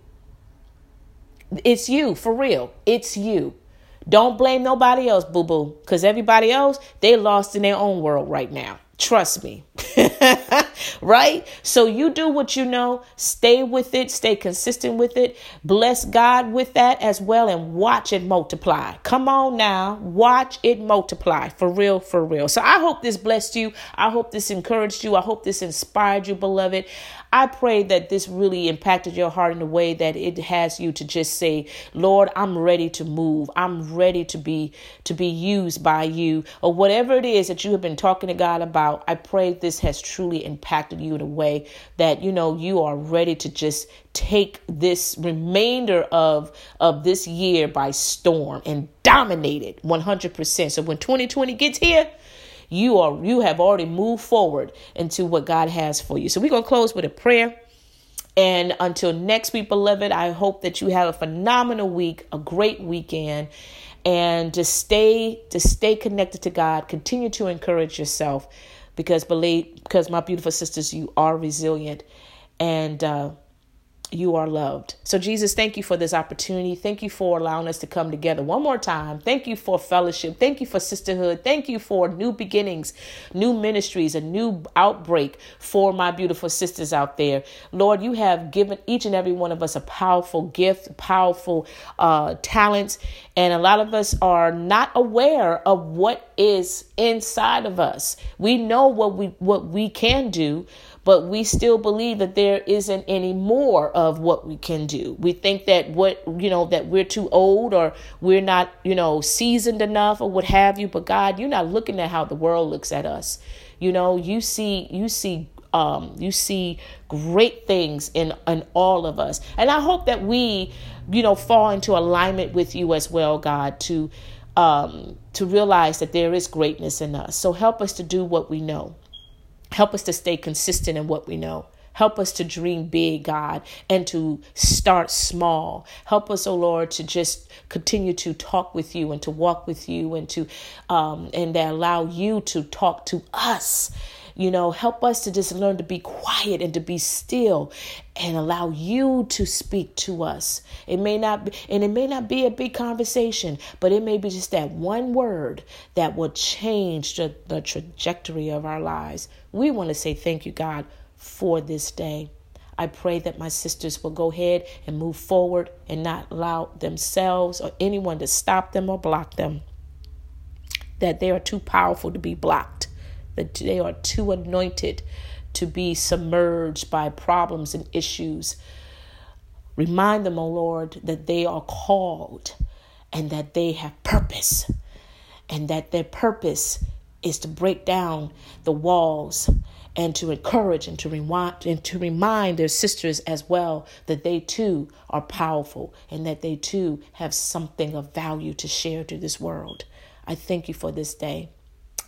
It's you, for real. It's you. Don't blame nobody else, boo boo, because everybody else, they lost in their own world right now. Trust me. [laughs] right? So you do what you know, stay with it, stay consistent with it, bless God with that as well, and watch it multiply. Come on now, watch it multiply for real, for real. So I hope this blessed you. I hope this encouraged you. I hope this inspired you, beloved. I pray that this really impacted your heart in a way that it has you to just say, Lord, I'm ready to move. I'm ready to be to be used by you or whatever it is that you have been talking to God about. I pray this has truly impacted you in a way that you know you are ready to just take this remainder of of this year by storm and dominate it 100%. So when 2020 gets here, you are you have already moved forward into what God has for you. So we're going to close with a prayer. And until next week, beloved, I hope that you have a phenomenal week, a great weekend, and to stay to stay connected to God. Continue to encourage yourself, because believe because my beautiful sisters, you are resilient, and uh, you are loved. So, Jesus, thank you for this opportunity. Thank you for allowing us to come together one more time. Thank you for fellowship. Thank you for sisterhood. Thank you for new beginnings, new ministries, a new outbreak for my beautiful sisters out there. Lord, you have given each and every one of us a powerful gift, powerful uh, talents, and a lot of us are not aware of what is inside of us. We know what we what we can do but we still believe that there isn't any more of what we can do. We think that what, you know, that we're too old or we're not, you know, seasoned enough or what have you. But God, you're not looking at how the world looks at us. You know, you see, you see um, you see great things in in all of us and i hope that we you know fall into alignment with you as well god to um, to realize that there is greatness in us so help us to do what we know Help us to stay consistent in what we know. Help us to dream big, God, and to start small. Help us, oh Lord, to just continue to talk with you and to walk with you and to um, and allow you to talk to us you know, help us to just learn to be quiet and to be still and allow you to speak to us. It may not be, and it may not be a big conversation, but it may be just that one word that will change the, the trajectory of our lives. We want to say thank you, God, for this day. I pray that my sisters will go ahead and move forward and not allow themselves or anyone to stop them or block them. That they are too powerful to be blocked that they are too anointed to be submerged by problems and issues. Remind them, O oh Lord, that they are called and that they have purpose, and that their purpose is to break down the walls and to encourage and to remind and to remind their sisters as well that they too are powerful and that they too have something of value to share to this world. I thank you for this day.